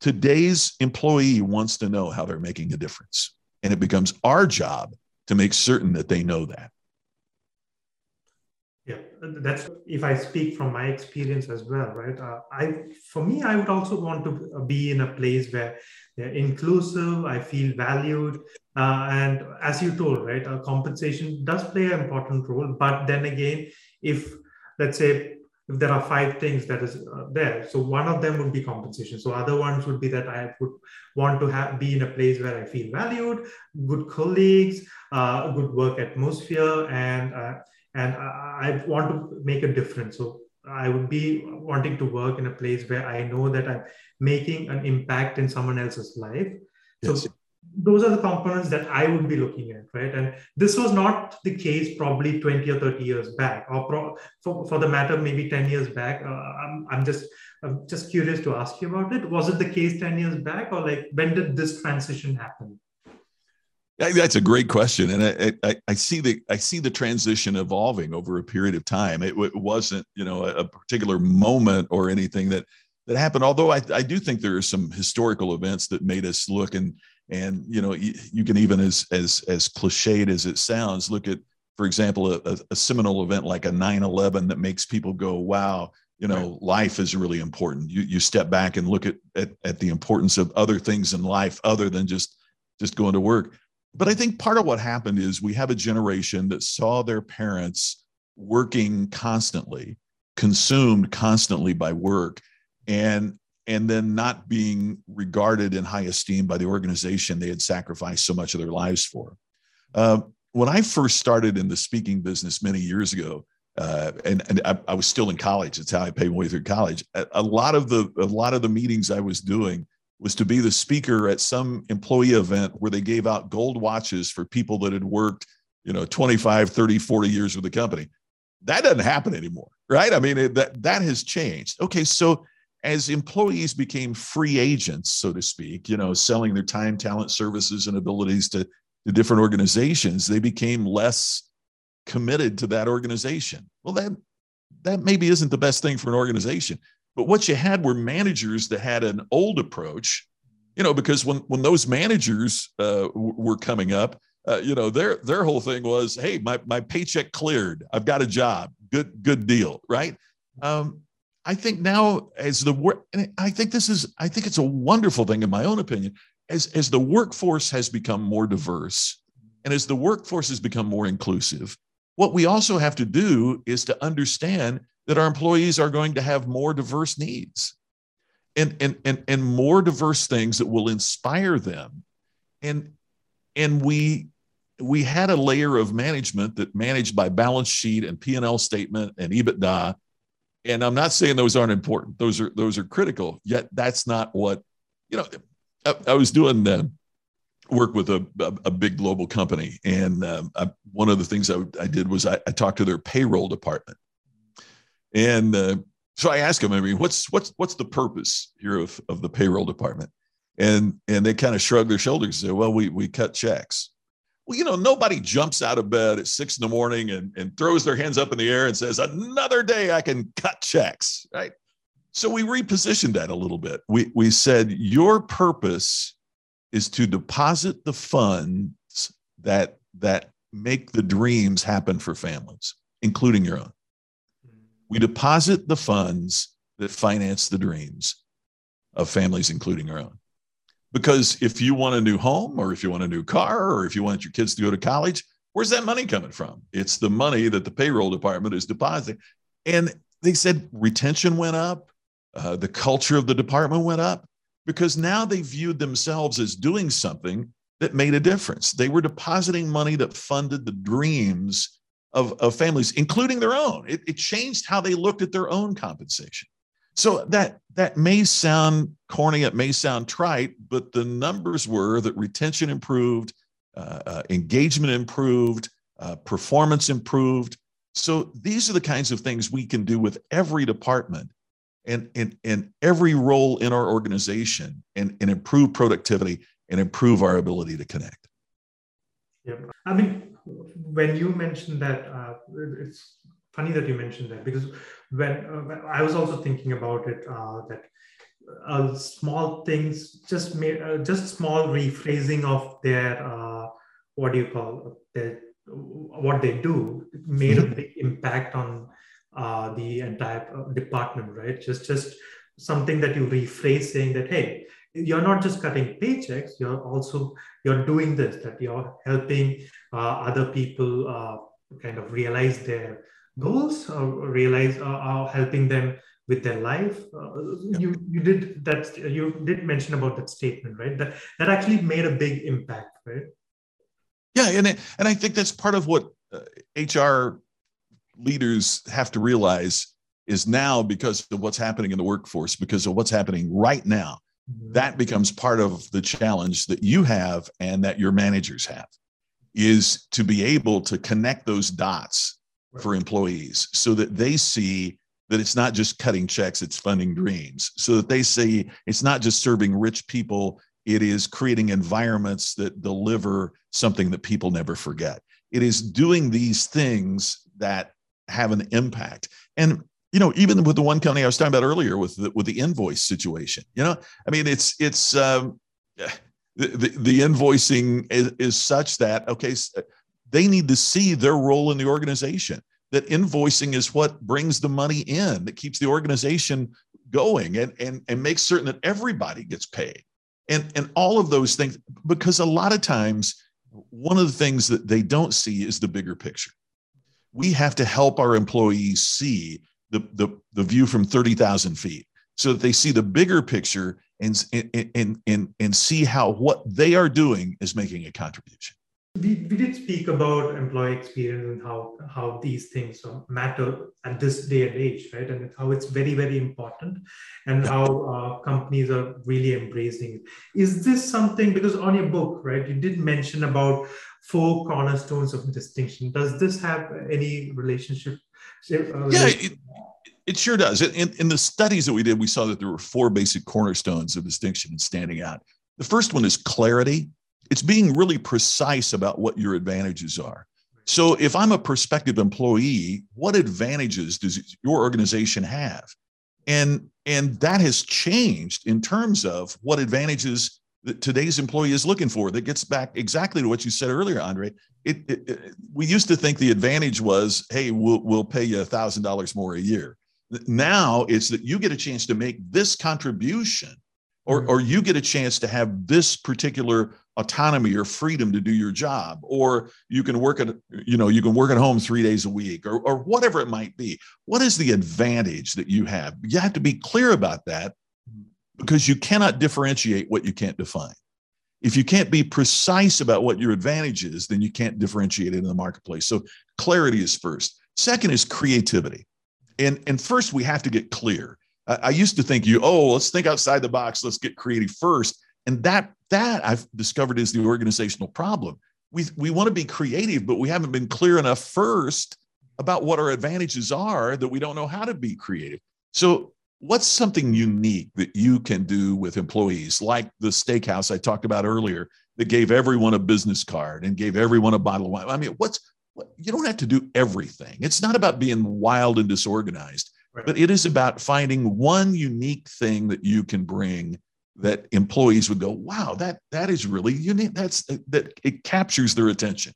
B: today's employee wants to know how they're making a difference and it becomes our job to make certain that they know that.
A: Yeah, that's if I speak from my experience as well, right? Uh, I, for me, I would also want to be in a place where they're inclusive. I feel valued, uh, and as you told, right, uh, compensation does play an important role. But then again, if let's say if there are five things that is uh, there so one of them would be compensation so other ones would be that i would want to have be in a place where i feel valued good colleagues uh, good work atmosphere and uh, and I, I want to make a difference so I would be wanting to work in a place where I know that I'm making an impact in someone else's life. Yes. So those are the components that I would be looking at, right? And this was not the case probably 20 or 30 years back, or pro- for, for the matter, maybe 10 years back. Uh, I'm, I'm just I'm just curious to ask you about it. Was it the case 10 years back, or like when did this transition happen?
B: That's a great question, and I, I, I, see the I see the transition evolving over a period of time. It, it wasn't you know a, particular moment or anything that that happened. Although I, I do think there are some historical events that made us look and and you know you, you can even as as as cliched as it sounds look at for example a, a seminal event like a 9-11 that makes people go wow you know right. life is really important you you step back and look at, at at the importance of other things in life other than just just going to work but I think part of what happened is we have a generation that saw their parents working constantly, consumed constantly by work, and and then not being regarded in high esteem by the organization they had sacrificed so much of their lives for. Uh, when I first started in the speaking business many years ago, uh, and, and I, I, was still in college. That's how I paid my way through college. A, a, lot of the a lot of the meetings I was doing was to be the speaker at some employee event where they gave out gold watches for people that had worked, you know, 25, 30, 40 years with the company. That doesn't happen anymore, right? I mean, it, that that has changed. Okay, so as employees became free agents, so to speak, you know, selling their time, talent, services, and abilities to, to different organizations, they became less committed to that organization. Well, that that maybe isn't the best thing for an organization. But what you had were managers that had an old approach, you know, because when when those managers uh, were coming up, uh, you know, their their whole thing was, hey, my my paycheck cleared, I've got a job, good good deal, right? Um, I think now as the work, I think this is, I think it's a wonderful thing in my own opinion, as as the workforce has become more diverse, and as the workforce has become more inclusive, what we also have to do is to understand that our employees are going to have more diverse needs and, and, and, and more diverse things that will inspire them. And, and we, we had a layer of management that managed by balance sheet and P&L statement and EBITDA. And I'm not saying those aren't important. Those are, those are critical. Yet that's not what, you know, I, I was doing uh, work with a, a, a, big global company. And um, I, one of the things I, I did was I, I talked to their payroll department and uh, so I asked him, I mean, what's what's what's the purpose here of, of the payroll department? And and they kind of shrug their shoulders and say, well, we we cut checks. Well, you know, nobody jumps out of bed at six in the morning and, and throws their hands up in the air and says, another day I can cut checks, right? So we repositioned that a little bit. We we said your purpose is to deposit the funds that that make the dreams happen for families, including your own. We deposit the funds that finance the dreams of families, including our own. Because if you want a new home, or if you want a new car, or if you want your kids to go to college, where's that money coming from? It's the money that the payroll department is depositing. And they said retention went up, uh, the culture of the department went up because now they viewed themselves as doing something that made a difference. They were depositing money that funded the dreams of, of families, including their own. It, it changed how they looked at their own compensation. So that that may sound corny, it may sound trite, but the numbers were that retention improved, uh, uh, engagement improved, uh, performance improved. So these are the kinds of things we can do with every department and and, and every role in our organization and, and improve productivity and improve our ability to connect.
A: Yeah, I mean, when you mentioned that, uh, it's funny that you mentioned that because when, uh, when I was also thinking about it, uh, that uh, small things, just made, uh, just small rephrasing of their uh, what do you call their what they do made a mm-hmm. big impact on the entire department, right? Just just something that you rephrase saying that hey you're not just cutting paychecks you're also you're doing this that you're helping uh, other people uh, kind of realize their goals or realize uh, uh helping them with their life. Uh, you you did that you did mention about that statement right? That that actually made a big impact right?
B: Yeah and it, and i think that's part of what hr uh, leaders have to realize is now because of what's happening in the workforce, because of what's happening right now. Mm-hmm. That becomes part of the challenge that you have and that your managers have is to be able to connect those dots for employees so that they see that it's not just cutting checks, it's funding dreams. So that they see it's not just serving rich people, it is creating environments that deliver something that people never forget. It is doing these things that have an impact. And you know, even with the one company I was talking about earlier with the, with the invoice situation, you know, I mean, it's it's um, the, the, the invoicing is, is such that okay, they need to see their role in the organization. That invoicing is what brings the money in, that keeps the organization going, and and and makes certain that everybody gets paid, and and all of those things. Because a lot of times, one of the things that they don't see is the bigger picture. We have to help our employees see the, the, the view from 30,000 feet so that they see the bigger picture and, and, and, and see how what they are doing is making a contribution.
A: We, we did speak about employee experience and how, how these things matter at this day and age, right? And how it's very, very important and how uh, companies are really embracing it. Is this something, because on your book, right, you did mention about four cornerstones of distinction. Does this have any relationship
B: yeah, it, it, sure does. In, in the studies that we did, we saw that there were four basic cornerstones of distinction and standing out. The first one is clarity. It's being really precise about what your advantages are. So, if I'm a prospective employee, what advantages does your organization have? And and that has changed in terms of what advantages that today's employee is looking for. That gets back exactly to what you said earlier, Andre it, it, it, we used to think the advantage was, hey, we'll, we'll pay you a thousand dollars more a year. Now it's that you get a chance to make this contribution, or, mm-hmm. or you get a chance to have this particular autonomy or freedom to do your job, or you can work at, you know, you can work at home three days a week, or, or whatever it might be. What is the advantage that you have? You have to be clear about that because you cannot differentiate what you can't define if you can't be precise about what your advantage is, then you can't differentiate it in the marketplace. So clarity is first. Second is creativity. And, and first, we have to get clear. I, I used to think you, oh, let's think outside the box, let's get creative first. And that that I've discovered is the organizational problem. We, we want to be creative, but we haven't been clear enough first about what our advantages are that we don't know how to be creative. So what's something unique that you can do with employees? Like the steakhouse i talked about earlier that gave everyone a business card and gave everyone a bottle of wine. I mean what's what, you don't have to do everything. It's not about being wild and disorganized right. but it is about finding one unique thing that you can bring that employees would go wow that that is really unique. That's that it captures their attention.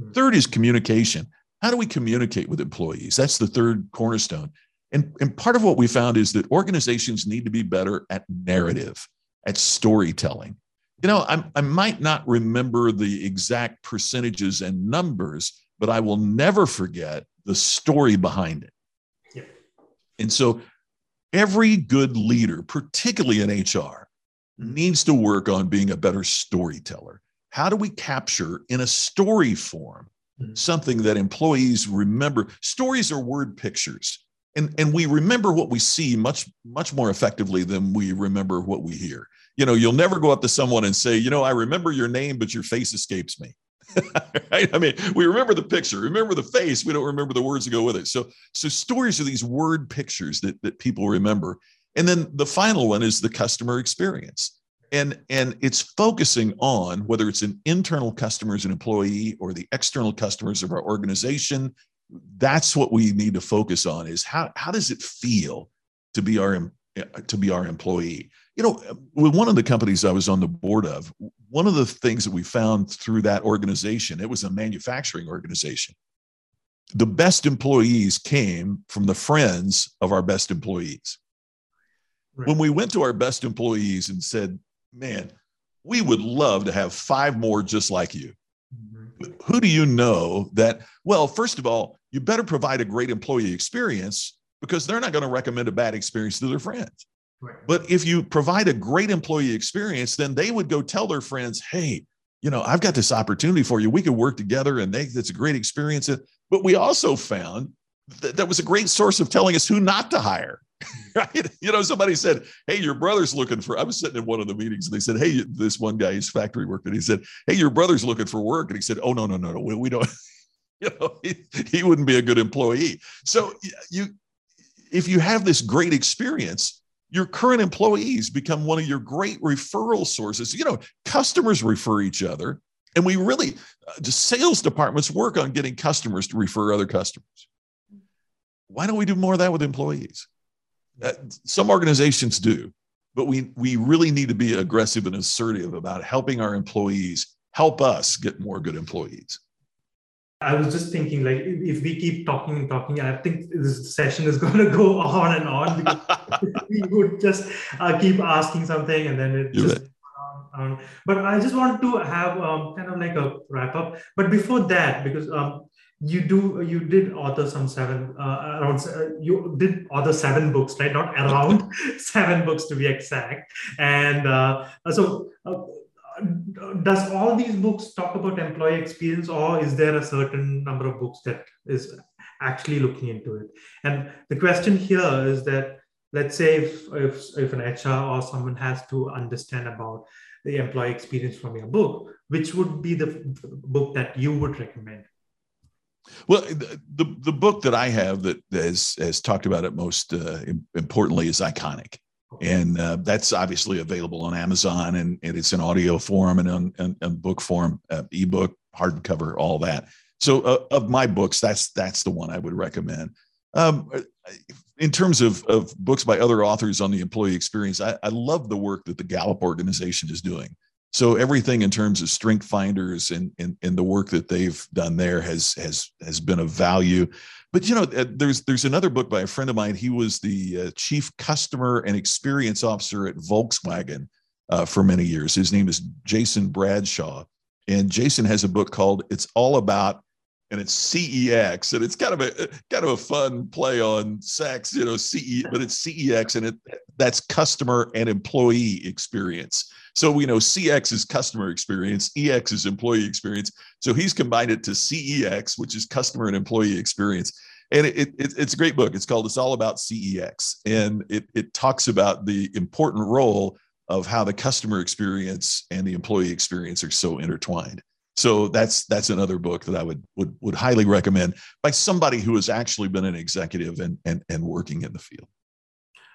B: Mm-hmm. third is communication. How do we communicate with employees? That's the third cornerstone and, and part of what we found is that organizations need to be better at narrative, at storytelling. You know, I, I might not remember the exact percentages and numbers, but I will never forget the story behind it. Yeah. And so every good leader, particularly in HR, needs to work on being a better storyteller. How do we capture in a story form mm-hmm. something that employees remember? Stories are word pictures and and we remember what we see much much more effectively than we remember what we hear. You know you'll never go up to someone and say you know i remember your name but your face escapes me. Right? i mean we remember the picture remember the face we don't remember the words that go with it. So so stories are these word pictures that that people remember. And then the final one is the customer experience. And and it's focusing on whether it's an internal customer as an employee or the external customers of our organization that's what we need to focus on is how, how does it feel to be our to be our employee you know with one of the companies i was on the board of one of the things that we found through that organization it was a manufacturing organization the best employees came from the friends of our best employees right. when we went to our best employees and said man we would love to have five more just like you mm-hmm. who do you know that well first of all you better provide a great employee experience because they're not going to recommend a bad experience to their friends. Right. But if you provide a great employee experience, then they would go tell their friends, hey, you know, I've got this opportunity for you. We could work together and make this a great experience. But we also found th- that was a great source of telling us who not to hire. Right? You know, somebody said, Hey, your brother's looking for, I was sitting in one of the meetings and they said, Hey, this one guy, he's factory worker. And he said, Hey, your brother's looking for work. And he said, Oh, no, no, no, no. We, we don't, you know, he, he wouldn't be a good employee. So you, if you have this great experience, your current employees become one of your great referral sources. You know, customers refer each other. And we really, uh, just sales departments work on getting customers to refer other customers. Why don't we do more of that with employees? Uh, some organizations do, but we, we really need to be aggressive and assertive about helping our employees help us get more good employees.
A: I was just thinking, like, if we keep talking and talking, I think this session is going to go on and on because we would just uh, keep asking something and then it you just. Um, but I just want to have um, kind of like a wrap up. But before that, because um, you do you did author some seven uh, around uh, you did author seven books, right? Not around seven books to be exact. And uh, so uh, does all these books talk about employee experience or is there a certain number of books that is actually looking into it? And the question here is that let's say if, if, if an hr or someone has to understand about the employee experience from your book which would be the book that you would recommend?
B: Well, the, the book that I have that has, has talked about it most uh, importantly is Iconic and uh, that's obviously available on Amazon, and, and it's in audio form and on, book form, uh, ebook, hardcover, all that. So, uh, of my books, that's that's the one I would recommend. Um, in terms of, of books by other authors on the employee experience, I, I love the work that the Gallup organization is doing. So everything in terms of strength finders and, and, and the work that they've done there has has has been of value. But you know, uh, there's there's another book by a friend of mine. He was the uh, chief customer and experience officer at Volkswagen uh, for many years. His name is Jason Bradshaw, and Jason has a book called "It's All About." And it's CEX, and it's kind of a kind of a fun play on sex, you know, CE, but it's CEX, and it that's customer and employee experience. So we know CX is customer experience, EX is employee experience. So he's combined it to CEX, which is customer and employee experience. And it, it, it's a great book. It's called It's All About CEX. And it, it talks about the important role of how the customer experience and the employee experience are so intertwined. So that's that's another book that I would would would highly recommend by somebody who has actually been an executive and and, and working in the field.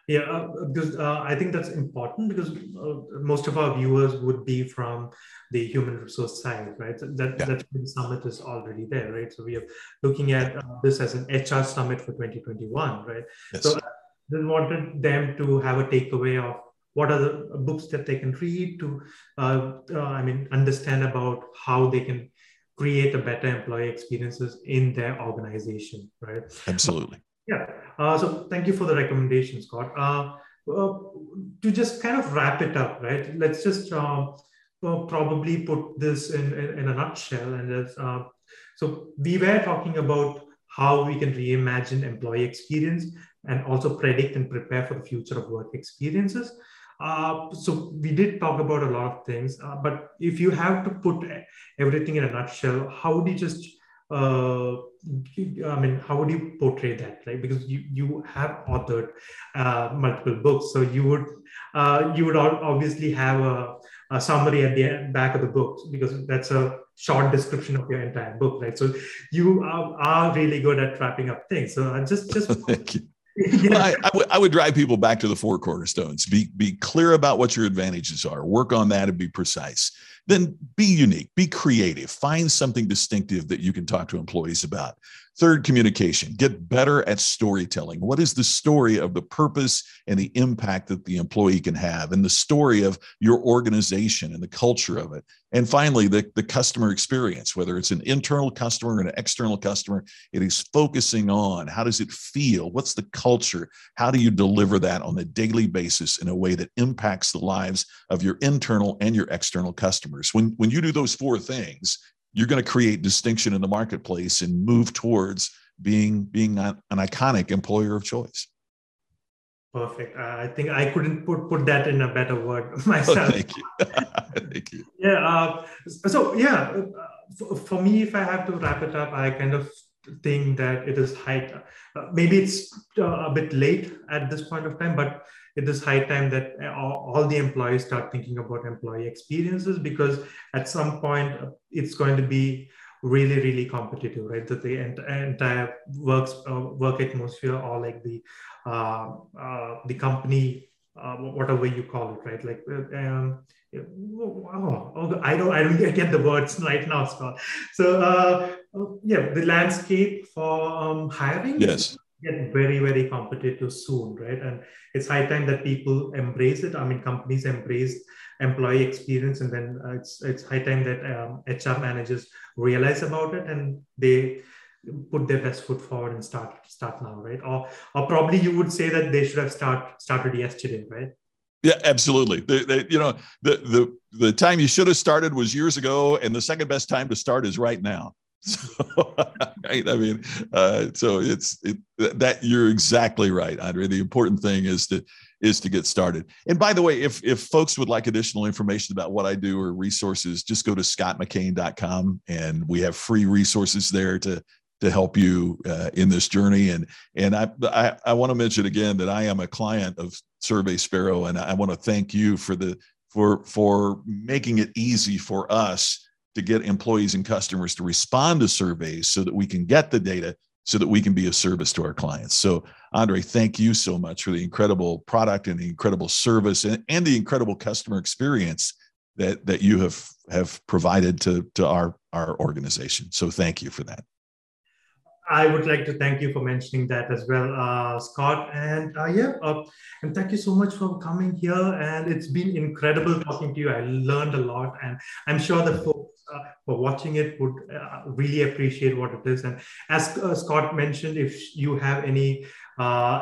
A: Yeah, uh, because uh, I think that's important because uh, most of our viewers would be from the human resource side, right? That yeah. that summit is already there, right? So we are looking at uh, this as an HR summit for 2021, right? Yes. So I wanted them to have a takeaway of what are the books that they can read to, uh, uh, I mean, understand about how they can create a better employee experiences in their organization, right?
B: Absolutely.
A: Yeah. Uh, so thank you for the recommendation, Scott. Uh, uh, to just kind of wrap it up, right? Let's just uh, probably put this in, in, in a nutshell. And uh, so we were talking about how we can reimagine employee experience and also predict and prepare for the future of work experiences. Uh, so we did talk about a lot of things, uh, but if you have to put everything in a nutshell, how would you just uh, I mean, how would you portray that? Right, because you you have authored uh, multiple books, so you would uh, you would obviously have a, a, summary at the back of the book because that's a short description of your entire book, right? So you are, are really good at wrapping up things. So just just.
B: yeah. I, I, w- I would drive people back to the four cornerstones. Be be clear about what your advantages are. Work on that and be precise then be unique, be creative, find something distinctive that you can talk to employees about. Third, communication. Get better at storytelling. What is the story of the purpose and the impact that the employee can have, and the story of your organization and the culture of it? And finally, the, the customer experience, whether it's an internal customer or an external customer, it is focusing on how does it feel? What's the culture? How do you deliver that on a daily basis in a way that impacts the lives of your internal and your external customers? When, when you do those four things, you're going to create distinction in the marketplace and move towards being being an, an iconic employer of choice.
A: Perfect. Uh, I think I couldn't put put that in a better word myself. Oh,
B: thank you. thank you.
A: Yeah. Uh, so yeah, uh, for, for, me, if I have to wrap it up, I kind of think that it is high. Uh, maybe it's uh, a bit late at this point of time, but it is high time that all, all the employees start thinking about employee experiences because at some point uh, it's going to be really really competitive right? That the entire works uh, work atmosphere or like the uh, uh, the company uh, whatever you call it right? Like uh, um, oh, oh, I don't I don't get the words right now Scott. So uh, yeah the landscape for um, hiring?
B: Yes
A: get very very competitive soon right and it's high time that people embrace it i mean companies embrace employee experience and then uh, it's it's high time that um, hr managers realize about it and they put their best foot forward and start start now right or or probably you would say that they should have start started yesterday right
B: yeah, absolutely. The, you know, the the the time you should have started was years ago, and the second best time to start is right now. So, right? I mean, uh, so it's it, that you're exactly right, Andre. The important thing is to is to get started. And by the way, if if folks would like additional information about what I do or resources, just go to scottmckain.com and we have free resources there to to help you uh, in this journey. And and I I, I want to mention again that I am a client of SurveySparrow, and I want to thank you for the for for making it easy for us to get employees and customers to respond to surveys so that we can get the data so that we can be of service to our clients. So, Andre, thank you so much for the incredible product and the incredible service and, and the incredible customer experience that that you have have provided to to our our organization. So, thank you for that.
A: I would like to thank you for mentioning that as well, uh, Scott. And uh, yeah, uh, and thank you so much for coming here. And it's been incredible talking to you. I learned a lot, and I'm sure the folks uh, for watching it would uh, really appreciate what it is. And as uh, Scott mentioned, if you have any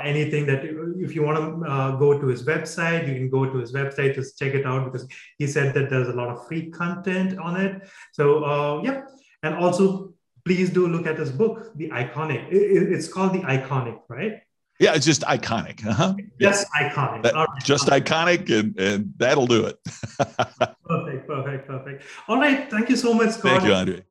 A: anything that if you want to go to his website, you can go to his website to check it out because he said that there's a lot of free content on it. So yeah, and also please do look at this book, The Iconic. It's called The Iconic, right?
B: Yeah, it's just iconic. Uh-huh.
A: Just yeah. iconic.
B: That, right. Just iconic, and, and that'll do it.
A: perfect, perfect, perfect. All right. Thank you so much, Scott.
B: Thank you, Andre.